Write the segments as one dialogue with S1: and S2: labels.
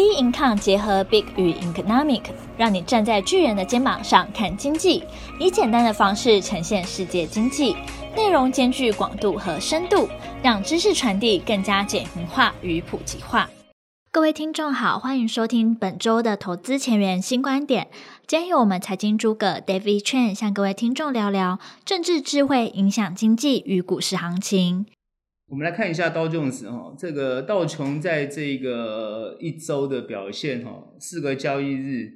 S1: B Income 结合 Big 与 Economic，让你站在巨人的肩膀上看经济，以简单的方式呈现世界经济，内容兼具广度和深度，让知识传递更加简明化与普及化。各位听众好，欢迎收听本周的投资前沿新观点。今天由我们财经诸葛 David Chen 向各位听众聊聊政治智慧影响经济与股市行情。
S2: 我们来看一下道琼斯哈，这个道琼在这个一周的表现哈，四个交易日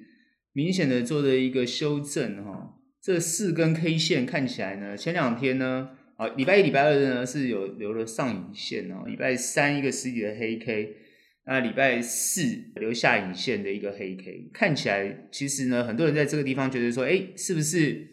S2: 明显的做了一个修正哈。这四根 K 线看起来呢，前两天呢，啊，礼拜一、礼拜二呢是有留了上影线哦，礼拜三一个实体的黑 K，那礼拜四留下影线的一个黑 K，看起来其实呢，很多人在这个地方觉得说，哎，是不是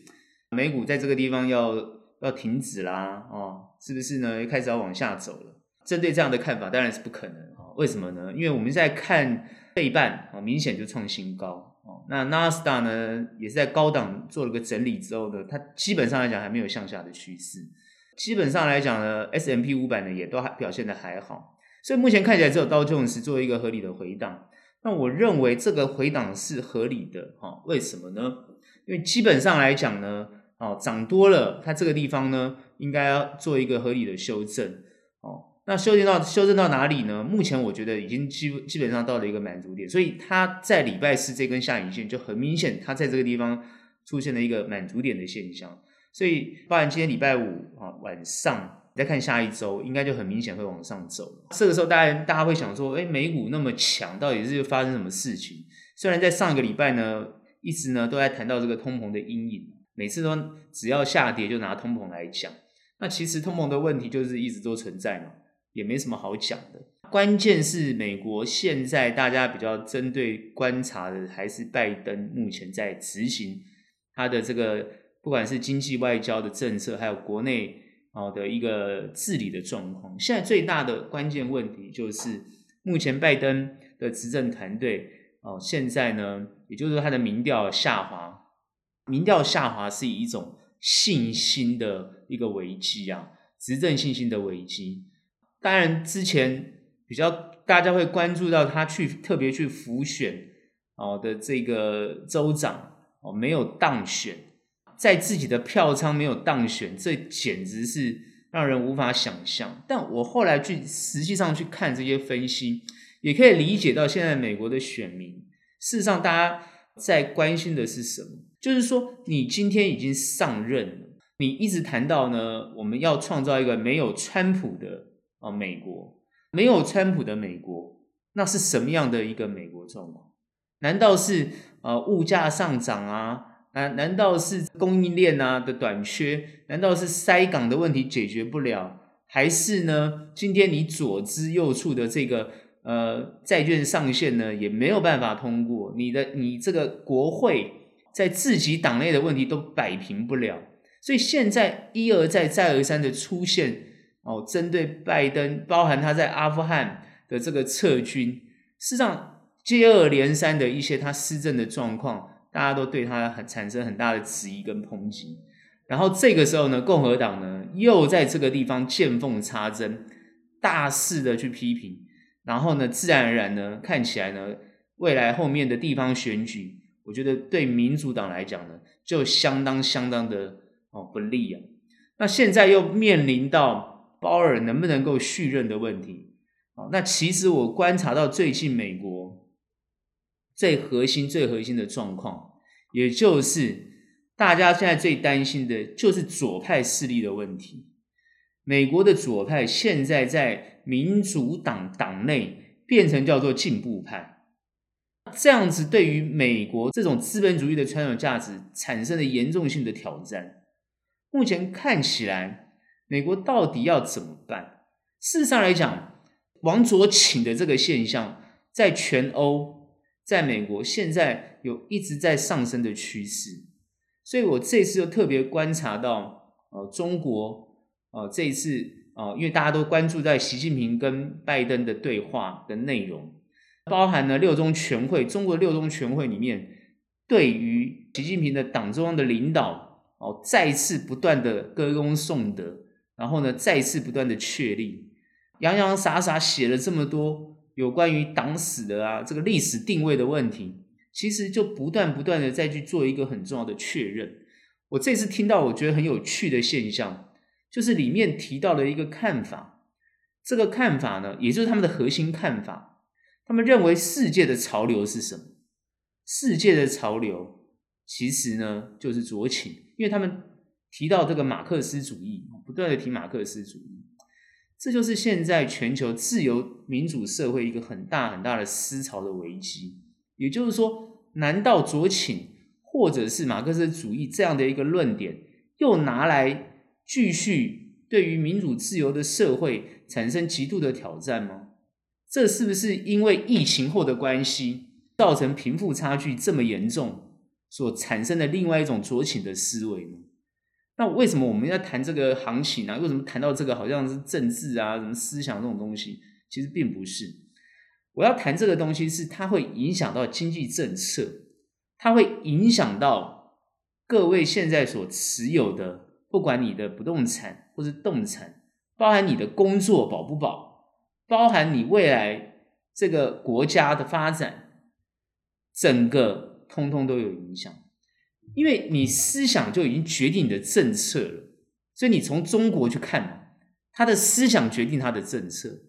S2: 美股在这个地方要要停止啦？哦。是不是呢？又开始要往下走了？针对这样的看法，当然是不可能啊！为什么呢？因为我们在看费半啊，明显就创新高哦。那纳斯达呢，也是在高档做了个整理之后呢，它基本上来讲还没有向下的趋势。基本上来讲呢，S M P 五百呢也都还表现得还好，所以目前看起来只有道琼斯做一个合理的回档。那我认为这个回档是合理的哈？为什么呢？因为基本上来讲呢。哦，涨多了，它这个地方呢，应该要做一个合理的修正。哦，那修正到修正到哪里呢？目前我觉得已经基基本上到了一个满足点，所以它在礼拜四这根下影线就很明显，它在这个地方出现了一个满足点的现象。所以，包含今天礼拜五啊晚上再看下一周，应该就很明显会往上走。这个时候，当然大家会想说，哎，美股那么强，到底是发生什么事情？虽然在上一个礼拜呢，一直呢都在谈到这个通膨的阴影。每次都只要下跌就拿通膨来讲，那其实通膨的问题就是一直都存在嘛，也没什么好讲的。关键是美国现在大家比较针对观察的还是拜登目前在执行他的这个不管是经济外交的政策，还有国内哦的一个治理的状况。现在最大的关键问题就是目前拜登的执政团队哦，现在呢，也就是说他的民调下滑。民调下滑是一种信心的一个危机啊，执政信心的危机。当然，之前比较大家会关注到他去特别去辅选哦的这个州长哦没有当选，在自己的票仓没有当选，这简直是让人无法想象。但我后来去实际上去看这些分析，也可以理解到现在美国的选民，事实上大家在关心的是什么？就是说，你今天已经上任了，你一直谈到呢，我们要创造一个没有川普的啊美国，没有川普的美国，那是什么样的一个美国状况？难道是呃物价上涨啊？难难道是供应链啊的短缺？难道是塞港的问题解决不了？还是呢，今天你左支右绌的这个呃债券上限呢，也没有办法通过？你的你这个国会。在自己党内的问题都摆平不了，所以现在一而再、再而三的出现哦，针对拜登，包含他在阿富汗的这个撤军，事实上接二连三的一些他施政的状况，大家都对他很产生很大的质疑跟抨击。然后这个时候呢，共和党呢又在这个地方见缝插针，大肆的去批评，然后呢，自然而然呢，看起来呢，未来后面的地方选举。我觉得对民主党来讲呢，就相当相当的哦不利啊。那现在又面临到鲍尔能不能够续任的问题啊。那其实我观察到最近美国最核心、最核心的状况，也就是大家现在最担心的就是左派势力的问题。美国的左派现在在民主党党内变成叫做进步派。这样子对于美国这种资本主义的传统价值产生了严重性的挑战。目前看起来，美国到底要怎么办？事实上来讲，往左倾的这个现象，在全欧、在美国现在有一直在上升的趋势。所以我这次又特别观察到，呃，中国，呃，这一次，呃，因为大家都关注在习近平跟拜登的对话的内容。包含了六中全会，中国六中全会里面，对于习近平的党中央的领导，哦，再次不断的歌功颂德，然后呢，再次不断的确立，洋洋洒洒写了这么多，有关于党史的啊，这个历史定位的问题，其实就不断不断的再去做一个很重要的确认。我这次听到我觉得很有趣的现象，就是里面提到了一个看法，这个看法呢，也就是他们的核心看法，他们认为世界的潮流是什么？世界的潮流其实呢，就是左倾，因为他们提到这个马克思主义，不断的提马克思主义。这就是现在全球自由民主社会一个很大很大的思潮的危机。也就是说，难道左倾或者是马克思主义这样的一个论点，又拿来继续对于民主自由的社会产生极度的挑战吗？这是不是因为疫情后的关系，造成贫富差距这么严重，所产生的另外一种酌情的思维呢？那为什么我们要谈这个行情呢？为什么谈到这个好像是政治啊、什么思想这种东西？其实并不是。我要谈这个东西，是它会影响到经济政策，它会影响到各位现在所持有的，不管你的不动产或是动产，包含你的工作保不保，包含你未来这个国家的发展，整个通通都有影响。因为你思想就已经决定你的政策了，所以你从中国去看，他的思想决定他的政策。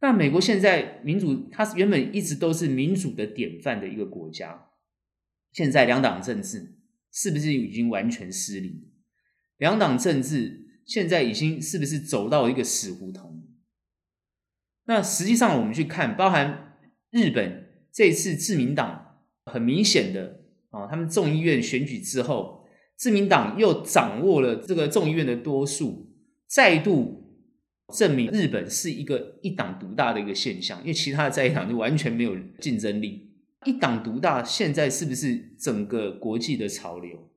S2: 那美国现在民主，它原本一直都是民主的典范的一个国家，现在两党政治是不是已经完全失灵？两党政治现在已经是不是走到一个死胡同？那实际上我们去看，包含日本这次自民党很明显的。啊，他们众议院选举之后，自民党又掌握了这个众议院的多数，再度证明日本是一个一党独大的一个现象。因为其他的在野党就完全没有竞争力，一党独大现在是不是整个国际的潮流？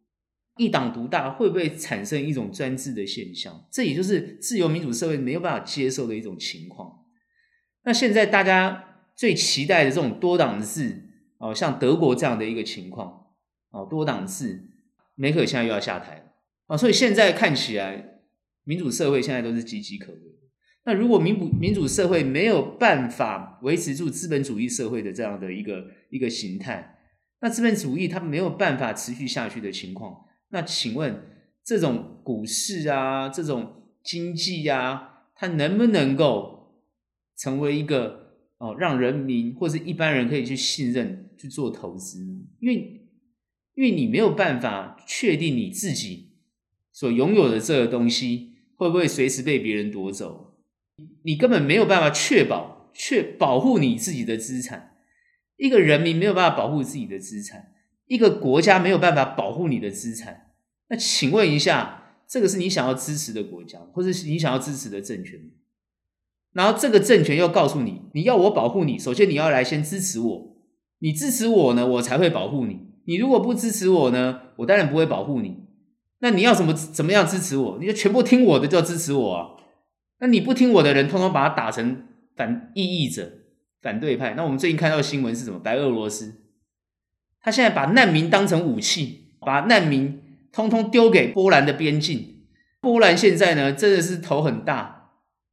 S2: 一党独大会不会产生一种专制的现象？这也就是自由民主社会没有办法接受的一种情况。那现在大家最期待的这种多党制，哦，像德国这样的一个情况。哦，多党制，梅克尔现在又要下台了啊，所以现在看起来，民主社会现在都是岌岌可危。那如果民主民主社会没有办法维持住资本主义社会的这样的一个一个形态，那资本主义它没有办法持续下去的情况，那请问这种股市啊，这种经济啊，它能不能够成为一个哦，让人民或是一般人可以去信任去做投资？因为因为你没有办法确定你自己所拥有的这个东西会不会随时被别人夺走，你根本没有办法确保、确保护你自己的资产。一个人民没有办法保护自己的资产，一个国家没有办法保护你的资产。那请问一下，这个是你想要支持的国家，或者是你想要支持的政权？然后这个政权又告诉你，你要我保护你，首先你要来先支持我，你支持我呢，我才会保护你。你如果不支持我呢，我当然不会保护你。那你要怎么怎么样支持我？你就全部听我的，就要支持我啊。那你不听我的人，通通把他打成反异议者、反对派。那我们最近看到的新闻是什么？白俄罗斯，他现在把难民当成武器，把难民通通丢给波兰的边境。波兰现在呢，真的是头很大，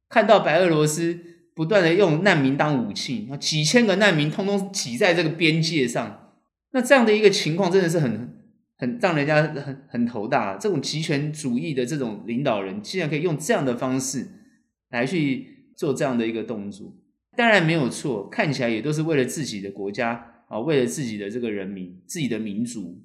S2: 看到白俄罗斯不断的用难民当武器，几千个难民通通挤在这个边界上。那这样的一个情况真的是很很让人家很很头大。这种集权主义的这种领导人，竟然可以用这样的方式来去做这样的一个动作，当然没有错，看起来也都是为了自己的国家啊，为了自己的这个人民、自己的民族。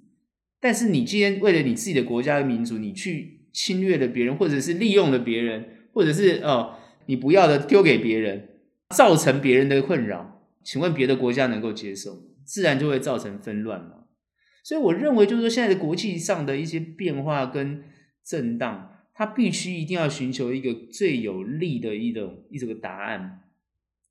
S2: 但是你今天为了你自己的国家的民族，你去侵略了别人，或者是利用了别人，或者是哦你不要的丢给别人，造成别人的困扰，请问别的国家能够接受？自然就会造成纷乱嘛，所以我认为就是说，现在的国际上的一些变化跟震荡，它必须一定要寻求一个最有利的一种一种答案。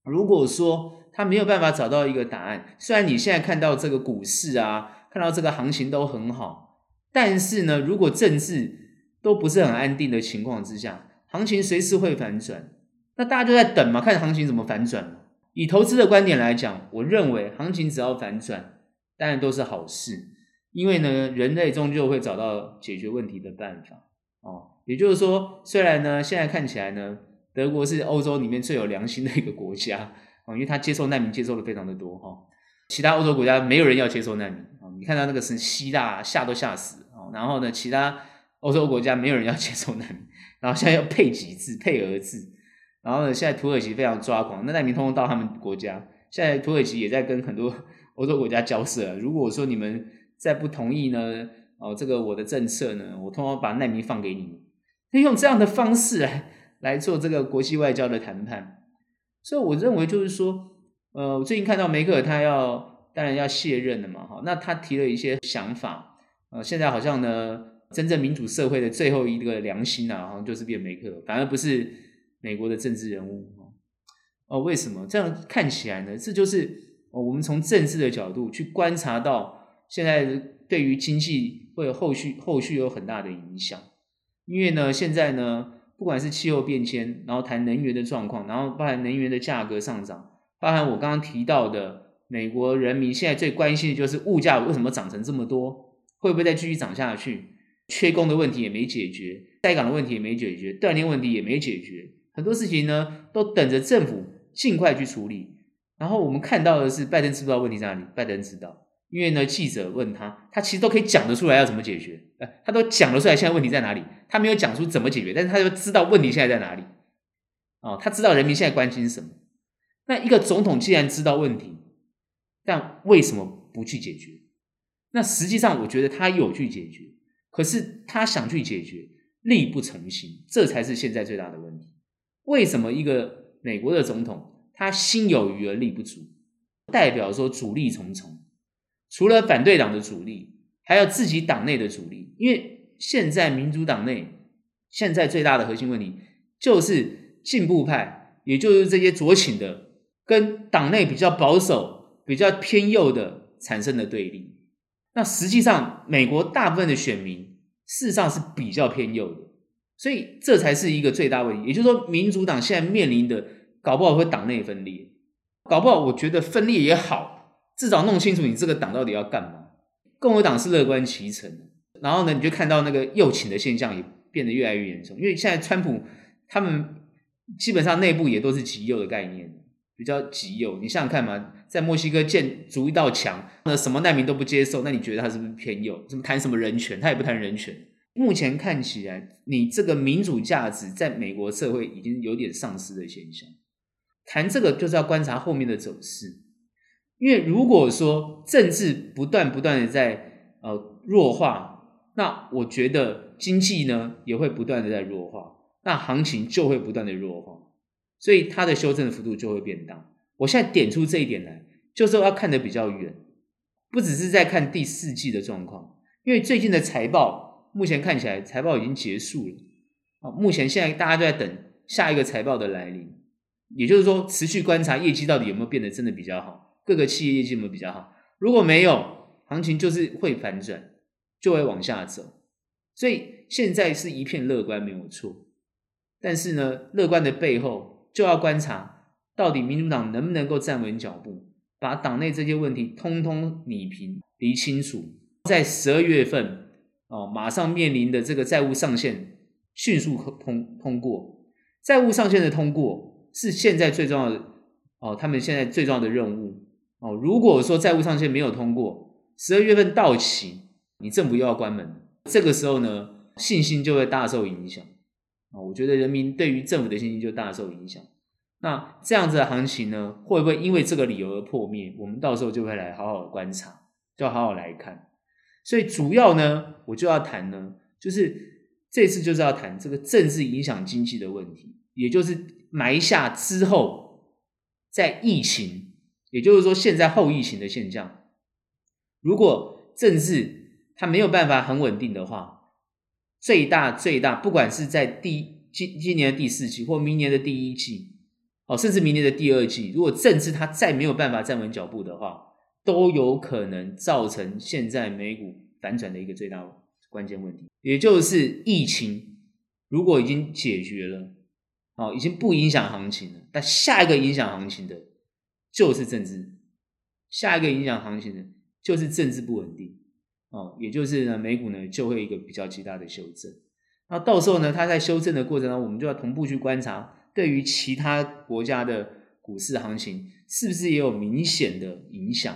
S2: 如果说他没有办法找到一个答案，虽然你现在看到这个股市啊，看到这个行情都很好，但是呢，如果政治都不是很安定的情况之下，行情随时会反转，那大家就在等嘛，看行情怎么反转嘛。以投资的观点来讲，我认为行情只要反转，当然都是好事，因为呢，人类终究会找到解决问题的办法哦。也就是说，虽然呢，现在看起来呢，德国是欧洲里面最有良心的一个国家啊，因为他接受难民接受的非常的多哈。其他欧洲国家没有人要接受难民啊，你看到那个是希腊吓都吓死啊，然后呢，其他欧洲国家没有人要接受难民，然后现在要配给制、配额制，然后呢，现在土耳其非常抓狂，那难民通通到他们国家，现在土耳其也在跟很多 欧洲国家交涉，如果说你们再不同意呢，哦，这个我的政策呢，我通通把难民放给你们，可以用这样的方式来来做这个国际外交的谈判，所以我认为就是说。呃，我最近看到梅克尔他要当然要卸任了嘛，哈，那他提了一些想法，呃，现在好像呢，真正民主社会的最后一个良心啊，好像就是变梅克，反而不是美国的政治人物，哦，为什么这样看起来呢？这就是我们从政治的角度去观察到，现在对于经济会有后续后续有很大的影响，因为呢，现在呢，不管是气候变迁，然后谈能源的状况，然后包含能源的价格上涨。包含我刚刚提到的，美国人民现在最关心的就是物价为什么涨成这么多，会不会再继续涨下去？缺工的问题也没解决，待岗的问题也没解决，断链问题也没解决，很多事情呢都等着政府尽快去处理。然后我们看到的是，拜登知不知道问题在哪里？拜登知道，因为呢记者问他，他其实都可以讲得出来要怎么解决，哎，他都讲得出来现在问题在哪里，他没有讲出怎么解决，但是他就知道问题现在在哪里。哦，他知道人民现在关心什么。那一个总统既然知道问题，但为什么不去解决？那实际上我觉得他有去解决，可是他想去解决，力不从心，这才是现在最大的问题。为什么一个美国的总统他心有余而力不足？代表说阻力重重，除了反对党的阻力，还有自己党内的阻力。因为现在民主党内现在最大的核心问题就是进步派，也就是这些左倾的。跟党内比较保守、比较偏右的产生的对立，那实际上美国大部分的选民事实上是比较偏右的，所以这才是一个最大问题。也就是说，民主党现在面临的，搞不好会党内分裂，搞不好我觉得分裂也好，至少弄清楚你这个党到底要干嘛。共和党是乐观其成，然后呢，你就看到那个右倾的现象也变得越来越严重，因为现在川普他们基本上内部也都是极右的概念。比较极右，你想想看嘛，在墨西哥建筑一道墙，那什么难民都不接受，那你觉得他是不是偏右？什么谈什么人权？他也不谈人权。目前看起来，你这个民主价值在美国社会已经有点丧失的现象。谈这个就是要观察后面的走势，因为如果说政治不断不断的在呃弱化，那我觉得经济呢也会不断的在弱化，那行情就会不断的弱化。所以它的修正的幅度就会变大。我现在点出这一点来，就是说要看得比较远，不只是在看第四季的状况，因为最近的财报目前看起来财报已经结束了。啊，目前现在大家都在等下一个财报的来临，也就是说持续观察业绩到底有没有变得真的比较好，各个企业业绩有没有比较好。如果没有，行情就是会反转，就会往下走。所以现在是一片乐观，没有错。但是呢，乐观的背后。就要观察到底民主党能不能够站稳脚步，把党内这些问题通通理平、理清楚，在十二月份哦，马上面临的这个债务上限迅速通通过。债务上限的通过是现在最重要的哦，他们现在最重要的任务哦。如果说债务上限没有通过，十二月份到期，你政府又要关门，这个时候呢，信心就会大受影响。啊，我觉得人民对于政府的信心就大受影响。那这样子的行情呢，会不会因为这个理由而破灭？我们到时候就会来好好观察，就好好来看。所以主要呢，我就要谈呢，就是这次就是要谈这个政治影响经济的问题，也就是埋下之后在疫情，也就是说现在后疫情的现象，如果政治它没有办法很稳定的话。最大最大，不管是在第今今年的第四季，或明年的第一季，哦，甚至明年的第二季，如果政治它再没有办法站稳脚步的话，都有可能造成现在美股反转的一个最大关键问题。也就是疫情如果已经解决了，哦，已经不影响行情了，但下一个影响行情的，就是政治，下一个影响行情的，就是政治不稳定。哦，也就是呢，美股呢就会一个比较极大的修正。那到时候呢，它在修正的过程中，我们就要同步去观察，对于其他国家的股市行情是不是也有明显的影响？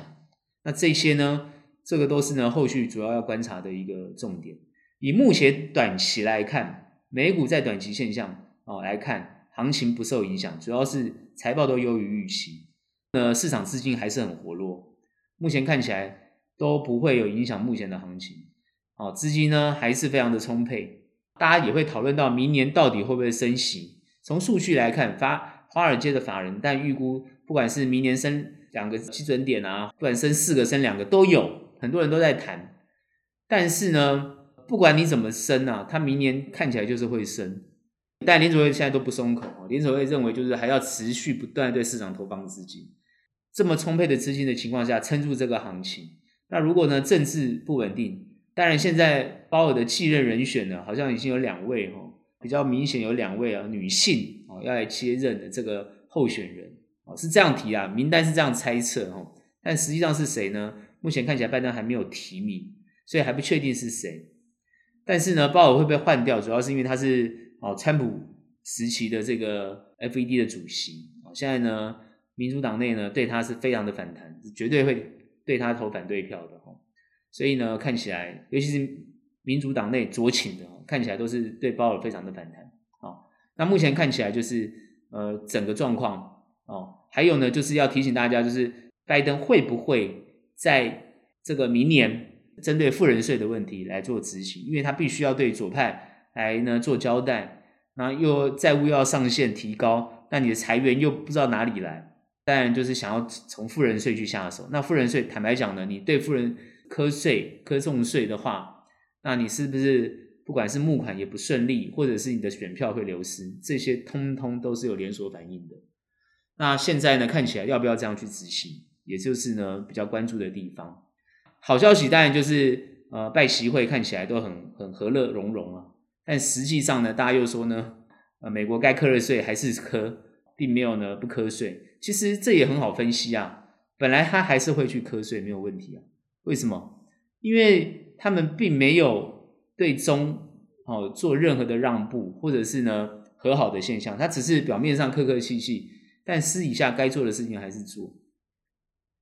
S2: 那这些呢，这个都是呢后续主要要观察的一个重点。以目前短期来看，美股在短期现象哦来看，行情不受影响，主要是财报都优于预期，呃，市场资金还是很活络，目前看起来都不会有影响目前的行情。哦，资金呢还是非常的充沛，大家也会讨论到明年到底会不会升息。从数据来看，发华尔街的法人但预估，不管是明年升两个基准点啊，不管升四个、升两个都有，很多人都在谈。但是呢，不管你怎么升啊，它明年看起来就是会升。但联储会现在都不松口，联储会认为就是还要持续不断对市场投放资金，这么充沛的资金的情况下，撑住这个行情。那如果呢，政治不稳定？当然，现在鲍尔的继任人选呢，好像已经有两位哈，比较明显有两位啊女性哦要来接任的这个候选人哦，是这样提啊，名单是这样猜测哈，但实际上是谁呢？目前看起来拜登还没有提名，所以还不确定是谁。但是呢，鲍尔会不会换掉？主要是因为他是哦川普时期的这个 FED 的主席哦，现在呢，民主党内呢对他是非常的反弹，绝对会对他投反对票的哈。所以呢，看起来，尤其是民主党内左倾的，看起来都是对鲍尔非常的反弹。好，那目前看起来就是呃整个状况哦，还有呢，就是要提醒大家，就是拜登会不会在这个明年针对富人税的问题来做执行，因为他必须要对左派来呢做交代，那又债务又要上限提高，那你的财源又不知道哪里来，当然就是想要从富人税去下手。那富人税坦白讲呢，你对富人课税、科重税的话，那你是不是不管是募款也不顺利，或者是你的选票会流失？这些通通都是有连锁反应的。那现在呢，看起来要不要这样去执行，也就是呢比较关注的地方。好消息当然就是呃拜习会看起来都很很和乐融融啊，但实际上呢，大家又说呢，呃美国该课的税还是课，并没有呢不课税。其实这也很好分析啊，本来他还是会去课税，没有问题啊。为什么？因为他们并没有对中哦做任何的让步，或者是呢和好的现象，他只是表面上客客气气，但私底下该做的事情还是做。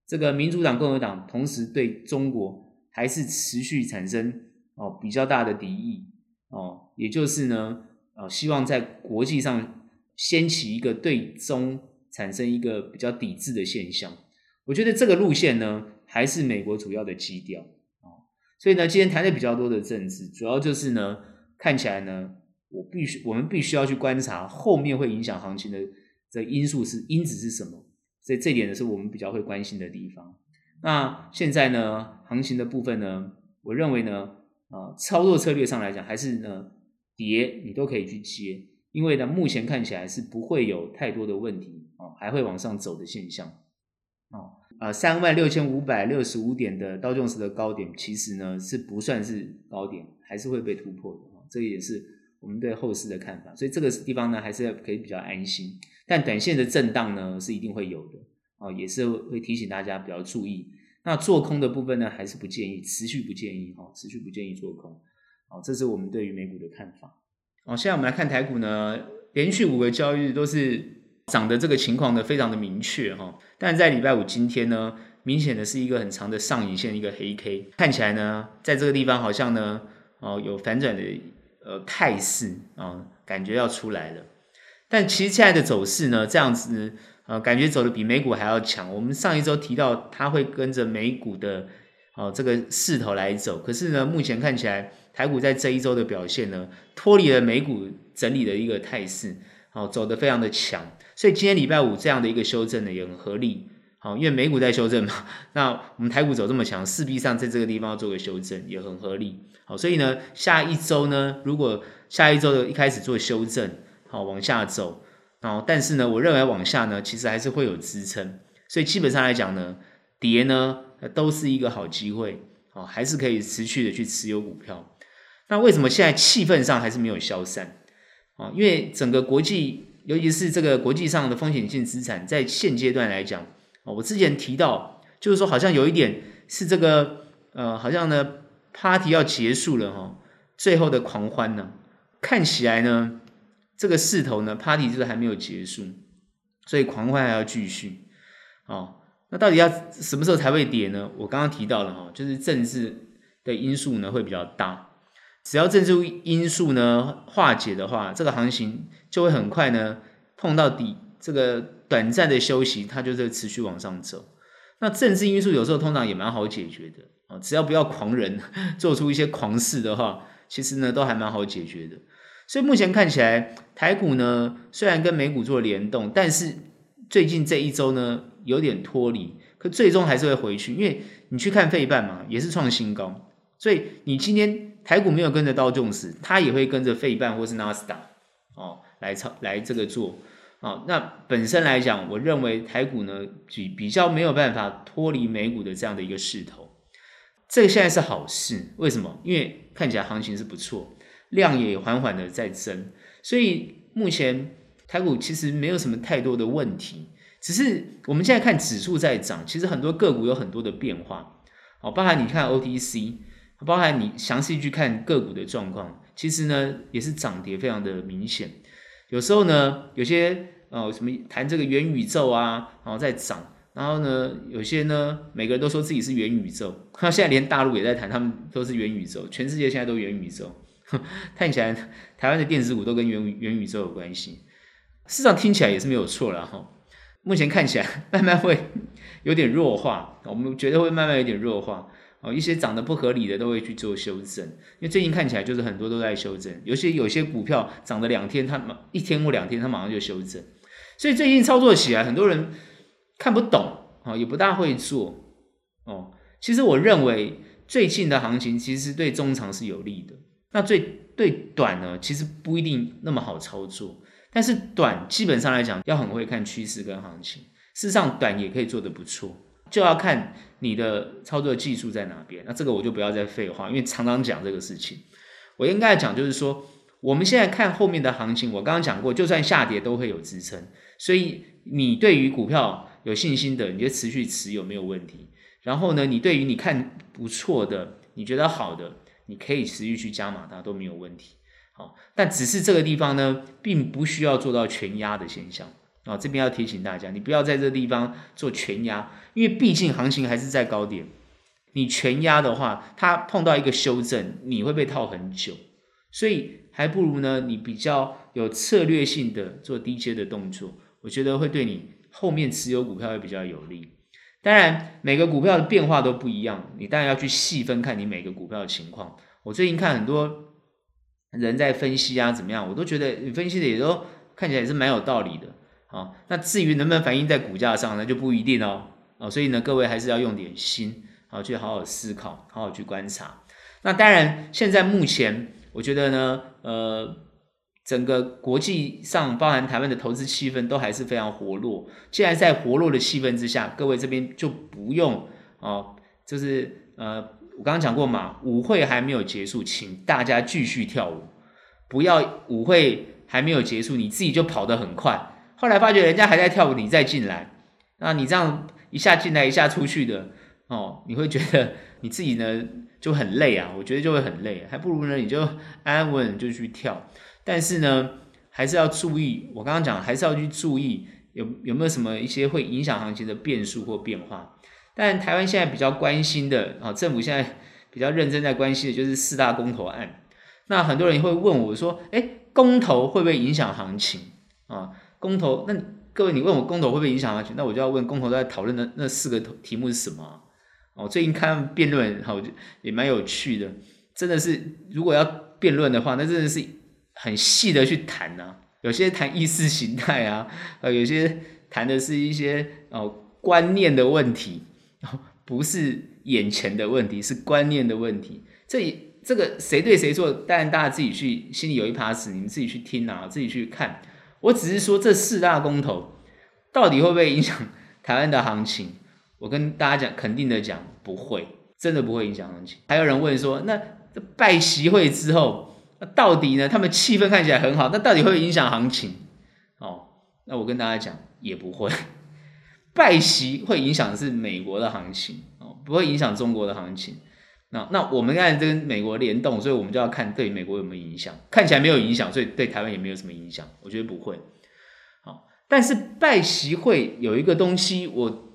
S2: 这个民主党、共和党同时对中国还是持续产生哦比较大的敌意哦，也就是呢呃希望在国际上掀起一个对中产生一个比较抵制的现象。我觉得这个路线呢。还是美国主要的基调啊，所以呢，今天谈的比较多的政治，主要就是呢，看起来呢，我必须我们必须要去观察后面会影响行情的这因素是因子是什么，所以这点呢是我们比较会关心的地方。那现在呢，行情的部分呢，我认为呢，啊，操作策略上来讲，还是呢，跌你都可以去接，因为呢，目前看起来是不会有太多的问题啊，还会往上走的现象啊。啊，三万六千五百六十五点的道琼斯的高点，其实呢是不算是高点，还是会被突破的。这也是我们对后市的看法。所以这个地方呢，还是可以比较安心。但短线的震荡呢，是一定会有的。啊，也是会提醒大家比较注意。那做空的部分呢，还是不建议，持续不建议。哈，持续不建议做空。好，这是我们对于美股的看法。好，现在我们来看台股呢，连续五个交易日都是。涨的这个情况呢，非常的明确哈，但在礼拜五今天呢，明显的是一个很长的上影线，一个黑 K，看起来呢，在这个地方好像呢，哦，有反转的呃态势啊，感觉要出来了。但其实现在的走势呢，这样子呃，感觉走的比美股还要强。我们上一周提到它会跟着美股的哦这个势头来走，可是呢，目前看起来台股在这一周的表现呢，脱离了美股整理的一个态势，哦，走得非常的强。所以今天礼拜五这样的一个修正呢，也很合理，好，因为美股在修正嘛，那我们台股走这么强，势必上在这个地方要做个修正，也很合理，好，所以呢，下一周呢，如果下一周的一开始做修正，好，往下走，然后但是呢，我认为往下呢，其实还是会有支撑，所以基本上来讲呢，跌呢都是一个好机会，好，还是可以持续的去持有股票。那为什么现在气氛上还是没有消散？啊，因为整个国际。尤其是这个国际上的风险性资产，在现阶段来讲，啊我之前提到，就是说好像有一点是这个，呃，好像呢，party 要结束了哈，最后的狂欢呢，看起来呢，这个势头呢，party 就是还没有结束，所以狂欢还要继续。哦，那到底要什么时候才会跌呢？我刚刚提到了哈，就是政治的因素呢会比较大。只要政治因素呢化解的话，这个行情就会很快呢碰到底。这个短暂的休息，它就是持续往上走。那政治因素有时候通常也蛮好解决的啊，只要不要狂人 做出一些狂事的话，其实呢都还蛮好解决的。所以目前看起来，台股呢虽然跟美股做联动，但是最近这一周呢有点脱离，可最终还是会回去，因为你去看费半嘛，也是创新高。所以你今天台股没有跟着道琼斯，它也会跟着费半或是纳斯达哦来操来这个做。啊，那本身来讲，我认为台股呢比比较没有办法脱离美股的这样的一个势头，这个现在是好事。为什么？因为看起来行情是不错，量也缓缓的在增，所以目前台股其实没有什么太多的问题。只是我们现在看指数在涨，其实很多个股有很多的变化。哦，包含你看 OTC，包含你详细去看个股的状况，其实呢也是涨跌非常的明显。有时候呢，有些。哦，什么谈这个元宇宙啊，然后在涨，然后呢，有些呢，每个人都说自己是元宇宙，那 现在连大陆也在谈，他们都是元宇宙，全世界现在都元宇宙，看起来台湾的电子股都跟元元宇宙有关系，市场听起来也是没有错了哈。目前看起来 慢慢会有点弱化，我们觉得会慢慢有点弱化。哦，一些涨得不合理的都会去做修正，因为最近看起来就是很多都在修正，有些有些股票涨了两天，它马一天或两天它马上就修正。所以最近操作起来，很多人看不懂啊，也不大会做哦。其实我认为最近的行情其实对中长是有利的，那最对短呢，其实不一定那么好操作。但是短基本上来讲，要很会看趋势跟行情。事实上，短也可以做得不错，就要看你的操作技术在哪边。那这个我就不要再废话，因为常常讲这个事情。我应该讲就是说，我们现在看后面的行情，我刚刚讲过，就算下跌都会有支撑。所以你对于股票有信心的，你就持续持有没有问题。然后呢，你对于你看不错的，你觉得好的，你可以持续去加码它都没有问题。好，但只是这个地方呢，并不需要做到全压的现象啊。这边要提醒大家，你不要在这个地方做全压，因为毕竟行情还是在高点。你全压的话，它碰到一个修正，你会被套很久。所以还不如呢，你比较有策略性的做低阶的动作。我觉得会对你后面持有股票会比较有利。当然，每个股票的变化都不一样，你当然要去细分看你每个股票的情况。我最近看很多人在分析啊，怎么样，我都觉得你分析的也都看起来也是蛮有道理的。好，那至于能不能反映在股价上，那就不一定哦。啊，所以呢，各位还是要用点心，好去好好思考，好好去观察。那当然，现在目前我觉得呢，呃。整个国际上，包含台湾的投资气氛都还是非常活络。既然在活络的气氛之下，各位这边就不用哦，就是呃，我刚刚讲过嘛，舞会还没有结束，请大家继续跳舞，不要舞会还没有结束，你自己就跑得很快，后来发觉人家还在跳舞，你再进来，那你这样一下进来一下出去的哦，你会觉得你自己呢就很累啊，我觉得就会很累，还不如呢你就安稳就去跳。但是呢，还是要注意。我刚刚讲，还是要去注意有有没有什么一些会影响行情的变数或变化。但台湾现在比较关心的啊，政府现在比较认真在关心的就是四大公投案。那很多人会问我说：“诶，公投会不会影响行情啊？公投？那各位你问我公投会不会影响行情？那我就要问公投在讨论的那四个题目是什么？哦，最近看辩论，好也蛮有趣的。真的是，如果要辩论的话，那真的是。很细的去谈呢、啊，有些谈意识形态啊，呃，有些谈的是一些哦观念的问题，不是眼前的问题，是观念的问题。这这个谁对谁错，当然大家自己去心里有一把尺，你们自己去听啊，自己去看。我只是说这四大公投到底会不会影响台湾的行情？我跟大家讲，肯定的讲不会，真的不会影响行情。还有人问说，那拜习会之后？那到底呢？他们气氛看起来很好，那到底会不会影响行情？哦，那我跟大家讲，也不会。拜习会影响的是美国的行情哦，不会影响中国的行情。那那我们看跟美国联动，所以我们就要看对美国有没有影响。看起来没有影响，所以对台湾也没有什么影响。我觉得不会。好，但是拜习会有一个东西，我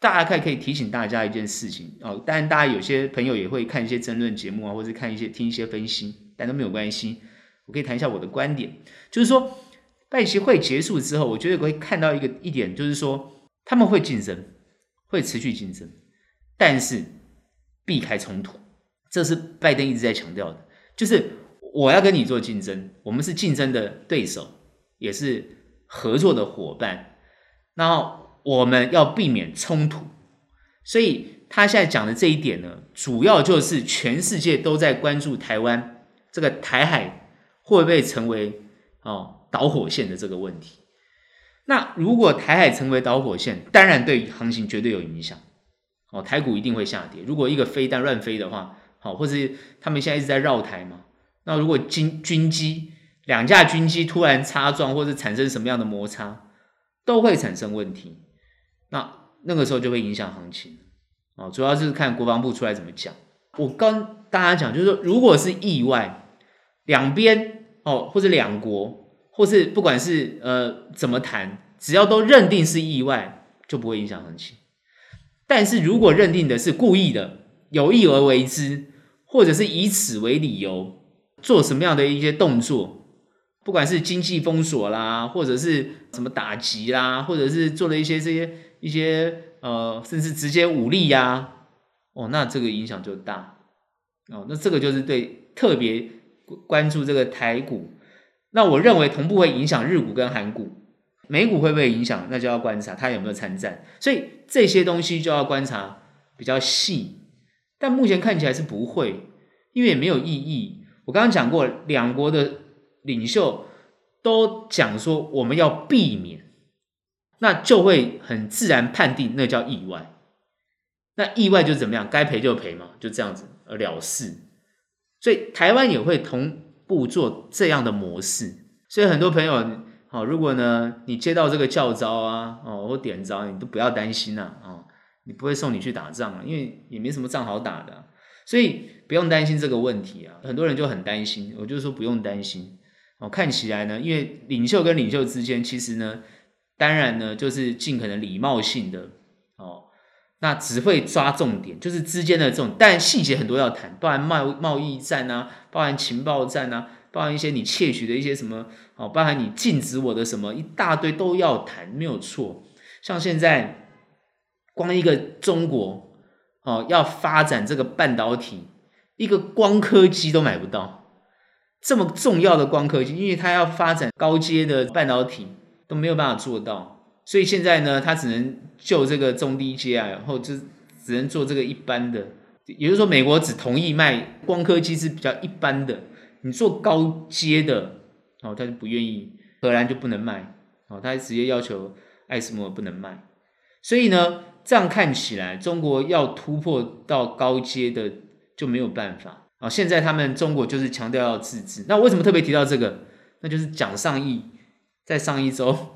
S2: 大概可以提醒大家一件事情哦。当然，大家有些朋友也会看一些争论节目啊，或者看一些听一些分析，但都没有关系。我可以谈一下我的观点，就是说拜习会结束之后，我觉得可以看到一个一点，就是说他们会竞争，会持续竞争，但是避开冲突，这是拜登一直在强调的，就是我要跟你做竞争，我们是竞争的对手，也是合作的伙伴，然后我们要避免冲突，所以他现在讲的这一点呢，主要就是全世界都在关注台湾这个台海。会不会成为哦导火线的这个问题？那如果台海成为导火线，当然对行情绝对有影响哦，台股一定会下跌。如果一个飞弹乱飞的话，好，或是他们现在一直在绕台嘛，那如果军军机两架军机突然擦撞，或者产生什么样的摩擦，都会产生问题。那那个时候就会影响行情哦，主要是看国防部出来怎么讲。我跟大家讲，就是说，如果是意外。两边哦，或者两国，或是不管是呃怎么谈，只要都认定是意外，就不会影响行情。但是如果认定的是故意的，有意而为之，或者是以此为理由做什么样的一些动作，不管是经济封锁啦，或者是什么打击啦，或者是做了一些这些一些呃，甚至直接武力呀、哦，那这个影响就大哦，那这个就是对特别。关注这个台股，那我认为同步会影响日股跟韩股，美股会不会影响？那就要观察它有没有参战，所以这些东西就要观察比较细。但目前看起来是不会，因为也没有意义。我刚刚讲过，两国的领袖都讲说我们要避免，那就会很自然判定那叫意外。那意外就怎么样？该赔就赔嘛，就这样子而了事。所以台湾也会同步做这样的模式，所以很多朋友，好，如果呢你接到这个教招啊，哦或点招，你都不要担心呐，啊，你不会送你去打仗啊，因为也没什么仗好打的，所以不用担心这个问题啊。很多人就很担心，我就说不用担心。哦，看起来呢，因为领袖跟领袖之间，其实呢，当然呢，就是尽可能礼貌性的，哦。那只会抓重点，就是之间的这种，但细节很多要谈，包含贸贸易战啊，包含情报战啊，包含一些你窃取的一些什么，哦，包含你禁止我的什么，一大堆都要谈，没有错。像现在，光一个中国，哦，要发展这个半导体，一个光刻机都买不到，这么重要的光刻机，因为它要发展高阶的半导体，都没有办法做到。所以现在呢，他只能就这个中低阶啊，然后就只能做这个一般的，也就是说，美国只同意卖光刻机是比较一般的，你做高阶的，哦，他就不愿意，荷兰就不能卖，哦，他直接要求艾斯摩不能卖。所以呢，这样看起来，中国要突破到高阶的就没有办法啊。现在他们中国就是强调要自治，那为什么特别提到这个？那就是蒋尚义在上一周。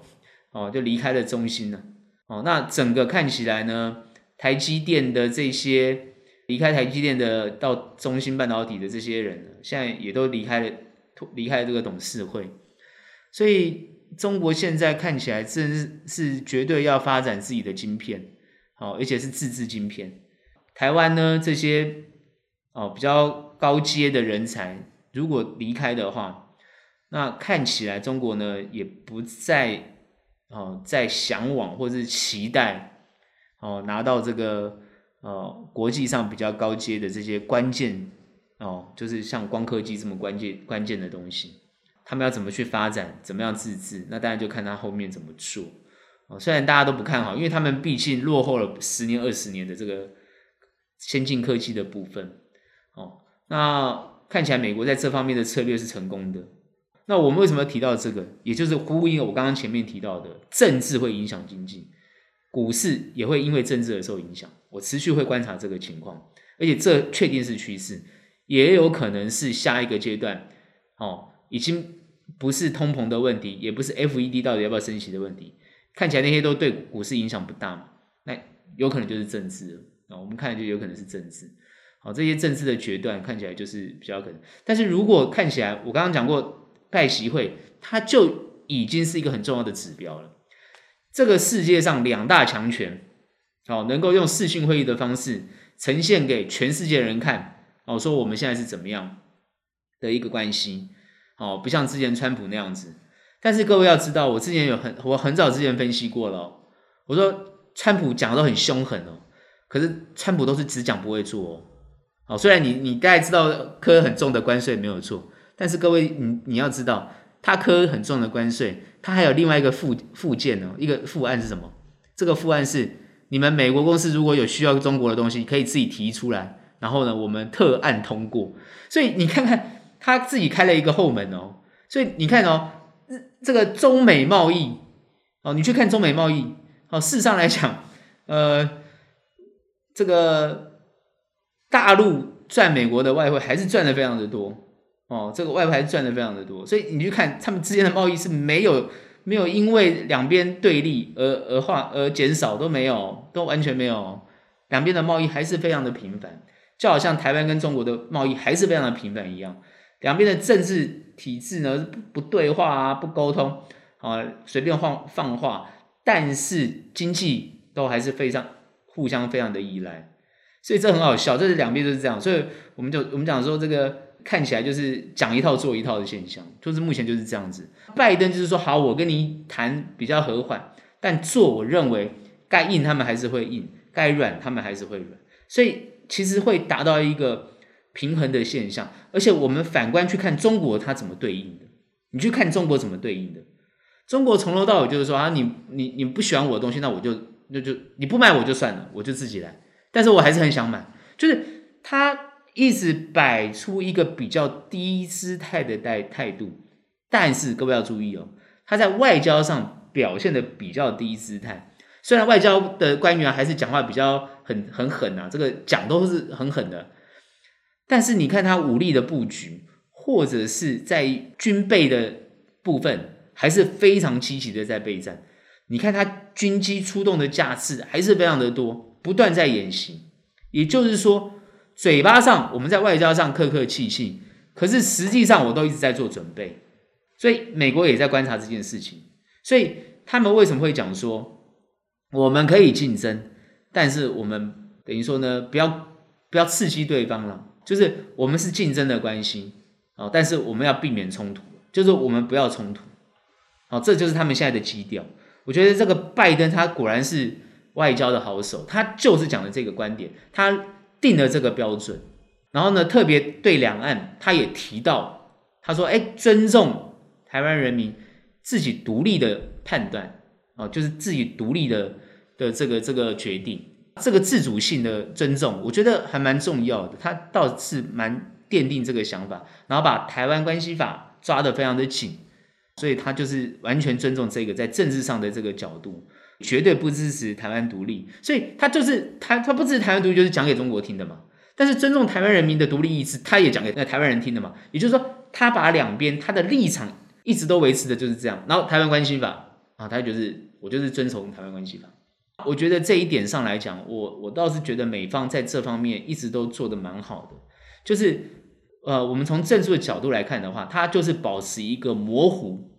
S2: 哦，就离开了中芯了。哦，那整个看起来呢，台积电的这些离开台积电的到中芯半导体的这些人，现在也都离开了，离开了这个董事会。所以中国现在看起来，真是是绝对要发展自己的晶片，哦，而且是自制晶片。台湾呢，这些哦比较高阶的人才，如果离开的话，那看起来中国呢也不再。哦，在向往或者是期待，哦，拿到这个呃国际上比较高阶的这些关键哦，就是像光刻机这么关键关键的东西，他们要怎么去发展，怎么样自制？那当然就看他后面怎么做。哦，虽然大家都不看好，因为他们毕竟落后了十年二十年的这个先进科技的部分。哦，那看起来美国在这方面的策略是成功的。那我们为什么要提到这个？也就是呼应我刚刚前面提到的，政治会影响经济，股市也会因为政治而受影响。我持续会观察这个情况，而且这确定是趋势，也有可能是下一个阶段。哦，已经不是通膨的问题，也不是 FED 到底要不要升息的问题，看起来那些都对股市影响不大嘛。那有可能就是政治啊。哦，我们看就有可能是政治。好，这些政治的决断看起来就是比较可能。但是如果看起来，我刚刚讲过。拜习会，它就已经是一个很重要的指标了。这个世界上两大强权，哦，能够用视讯会议的方式呈现给全世界人看，哦，说我们现在是怎么样的一个关系，哦，不像之前川普那样子。但是各位要知道，我之前有很我很早之前分析过了，我说川普讲的都很凶狠哦，可是川普都是只讲不会做哦。哦，虽然你你大概知道科很重的关税没有错，但是各位你你要知道，他科很重的关税，他还有另外一个附附件哦，一个附案是什么？这个附案是你们美国公司如果有需要中国的东西，可以自己提出来，然后呢，我们特案通过。所以你看看他自己开了一个后门哦，所以你看哦，这个中美贸易哦，你去看中美贸易哦，事实上来讲，呃，这个。大陆赚美国的外汇还是赚的非常的多哦，这个外汇还是赚的非常的多，所以你去看他们之间的贸易是没有没有因为两边对立而而化而减少都没有，都完全没有，两边的贸易还是非常的频繁，就好像台湾跟中国的贸易还是非常的频繁一样，两边的政治体制呢不不对话啊，不沟通啊，随便放放话，但是经济都还是非常互相非常的依赖。所以这很好笑，这是两边都是这样，所以我们就我们讲说这个看起来就是讲一套做一套的现象，就是目前就是这样子。拜登就是说好，我跟你谈比较和缓，但做我认为该硬他们还是会硬，该软他们还是会软，所以其实会达到一个平衡的现象。而且我们反观去看中国，它怎么对应的？你去看中国怎么对应的？中国从头到尾就是说啊，你你你不喜欢我的东西，那我就那就你不买我就算了，我就自己来。但是我还是很想买，就是他一直摆出一个比较低姿态的态态度，但是各位要注意哦，他在外交上表现的比较低姿态。虽然外交的官员还是讲话比较很很狠啊，这个讲都是很狠的，但是你看他武力的布局，或者是在军备的部分，还是非常积极的在备战。你看他军机出动的架次还是非常的多。不断在演习，也就是说，嘴巴上我们在外交上客客气气，可是实际上我都一直在做准备，所以美国也在观察这件事情，所以他们为什么会讲说，我们可以竞争，但是我们等于说呢，不要不要刺激对方了，就是我们是竞争的关系哦，但是我们要避免冲突，就是我们不要冲突，好，这就是他们现在的基调。我觉得这个拜登他果然是。外交的好手，他就是讲的这个观点，他定了这个标准，然后呢，特别对两岸，他也提到，他说：“哎，尊重台湾人民自己独立的判断，哦，就是自己独立的的这个这个决定，这个自主性的尊重，我觉得还蛮重要的。他倒是蛮奠定这个想法，然后把台湾关系法抓得非常的紧，所以他就是完全尊重这个在政治上的这个角度。”绝对不支持台湾独立，所以他就是他，他不支持台湾独立，就是讲给中国听的嘛。但是尊重台湾人民的独立意志，他也讲给那台湾人听的嘛。也就是说，他把两边他的立场一直都维持的就是这样。然后台湾关系法啊，他就是我就是遵从台湾关系法。我觉得这一点上来讲，我我倒是觉得美方在这方面一直都做得蛮好的。就是呃，我们从政治的角度来看的话，他就是保持一个模糊，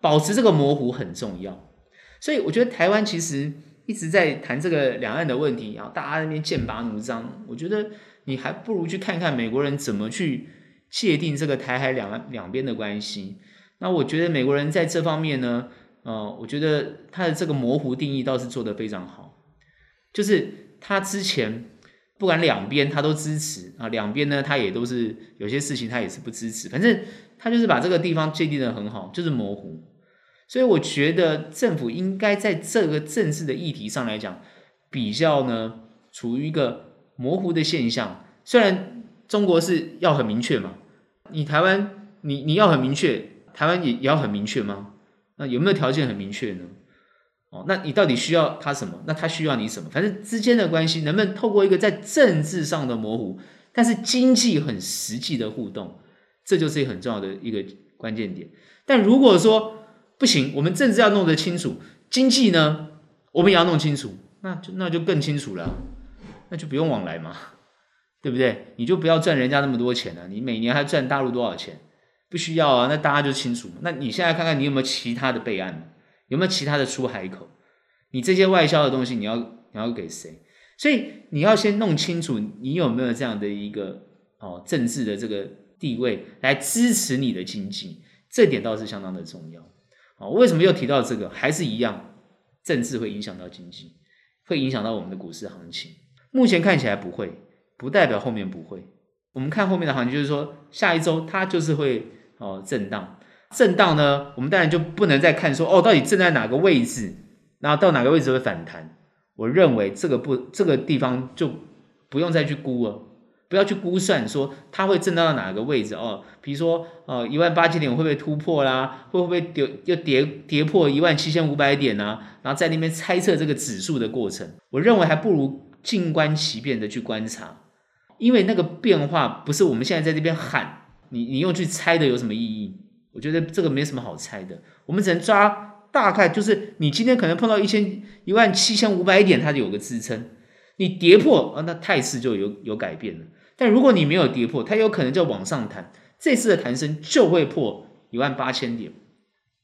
S2: 保持这个模糊很重要。所以我觉得台湾其实一直在谈这个两岸的问题，然后大家那边剑拔弩张。我觉得你还不如去看看美国人怎么去界定这个台海两岸两边的关系。那我觉得美国人在这方面呢，呃，我觉得他的这个模糊定义倒是做得非常好。就是他之前不管两边他都支持啊，两边呢他也都是有些事情他也是不支持，反正他就是把这个地方界定得很好，就是模糊。所以我觉得政府应该在这个政治的议题上来讲，比较呢处于一个模糊的现象。虽然中国是要很明确嘛，你台湾你你要很明确，台湾也也要很明确吗？那有没有条件很明确呢？哦，那你到底需要他什么？那他需要你什么？反正之间的关系能不能透过一个在政治上的模糊，但是经济很实际的互动，这就是一个很重要的一个关键点。但如果说，不行，我们政治要弄得清楚，经济呢，我们也要弄清楚，那就那就更清楚了，那就不用往来嘛，对不对？你就不要赚人家那么多钱了，你每年还赚大陆多少钱？不需要啊，那大家就清楚。那你现在看看你有没有其他的备案，有没有其他的出海口？你这些外销的东西，你要你要给谁？所以你要先弄清楚，你有没有这样的一个哦政治的这个地位来支持你的经济，这点倒是相当的重要。啊，为什么又提到这个？还是一样，政治会影响到经济，会影响到我们的股市行情。目前看起来不会，不代表后面不会。我们看后面的行情，就是说下一周它就是会哦震荡，震荡呢，我们当然就不能再看说哦到底震在哪个位置，然后到哪个位置会反弹。我认为这个不这个地方就不用再去估了，不要去估算说它会震荡到哪个位置哦。比如说呃一万八千点会不会突破啦？会不会跌又跌跌破一万七千五百点啊？然后在那边猜测这个指数的过程，我认为还不如静观其变的去观察。因为那个变化不是我们现在在这边喊你，你用去猜的有什么意义？我觉得这个没什么好猜的，我们只能抓大概，就是你今天可能碰到一千一万七千五百点，它就有个支撑，你跌破啊，那态势就有有改变了。但如果你没有跌破，它有可能就往上弹，这次的弹升就会破一万八千点。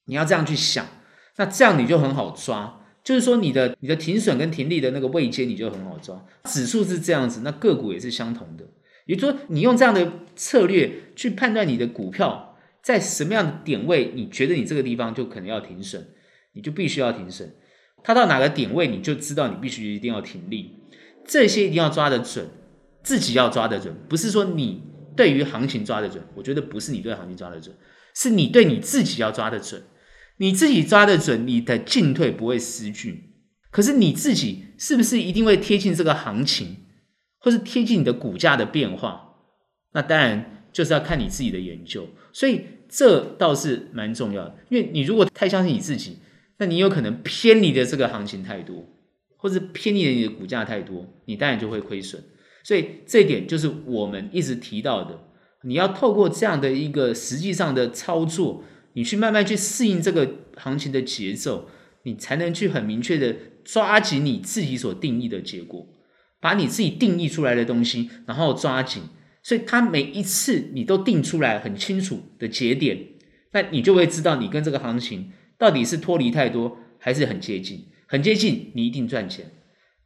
S2: 你要这样去想，那这样你就很好抓。就是说，你的你的停损跟停利的那个位阶，你就很好抓。指数是这样子，那个股也是相同的。也就是说，你用这样的策略去判断你的股票在什么样的点位，你觉得你这个地方就可能要停损，你就必须要停损。它到哪个点位，你就知道你必须一定要停利。这些一定要抓得准，自己要抓得准，不是说你对于行情抓得准。我觉得不是你对行情抓得准，是你对你自己要抓得准。你自己抓得准，你的进退不会失据。可是你自己是不是一定会贴近这个行情，或是贴近你的股价的变化？那当然就是要看你自己的研究。所以这倒是蛮重要的，因为你如果太相信你自己，那你有可能偏离的这个行情太多，或是偏离了你的股价太多，你当然就会亏损。所以这一点就是我们一直提到的，你要透过这样的一个实际上的操作。你去慢慢去适应这个行情的节奏，你才能去很明确的抓紧你自己所定义的结果，把你自己定义出来的东西，然后抓紧。所以，他每一次你都定出来很清楚的节点，那你就会知道你跟这个行情到底是脱离太多，还是很接近。很接近，你一定赚钱；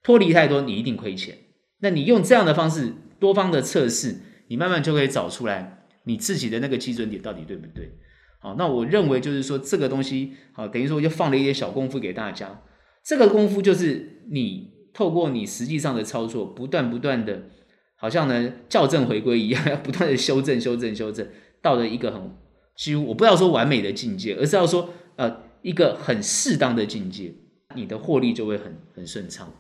S2: 脱离太多，你一定亏钱。那你用这样的方式，多方的测试，你慢慢就可以找出来你自己的那个基准点到底对不对。好，那我认为就是说这个东西，好，等于说我就放了一点小功夫给大家。这个功夫就是你透过你实际上的操作，不断不断的，好像呢校正回归一样，要 不断的修正、修正、修正，到了一个很几乎我不要说完美的境界，而是要说呃一个很适当的境界，你的获利就会很很顺畅。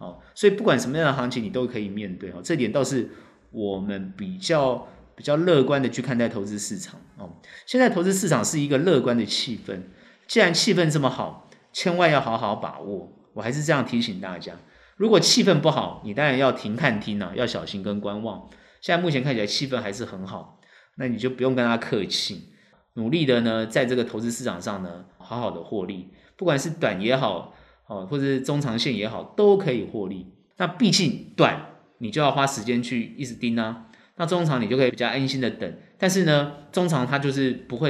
S2: 好，所以不管什么样的行情，你都可以面对。哈，这点倒是我们比较。比较乐观的去看待投资市场哦。现在投资市场是一个乐观的气氛，既然气氛这么好，千万要好好把握。我还是这样提醒大家：如果气氛不好，你当然要停看听啊，要小心跟观望。现在目前看起来气氛还是很好，那你就不用跟他客气，努力的呢，在这个投资市场上呢，好好的获利，不管是短也好，哦，或者是中长线也好，都可以获利。那毕竟短，你就要花时间去一直盯啊。那中长你就可以比较安心的等，但是呢，中长它就是不会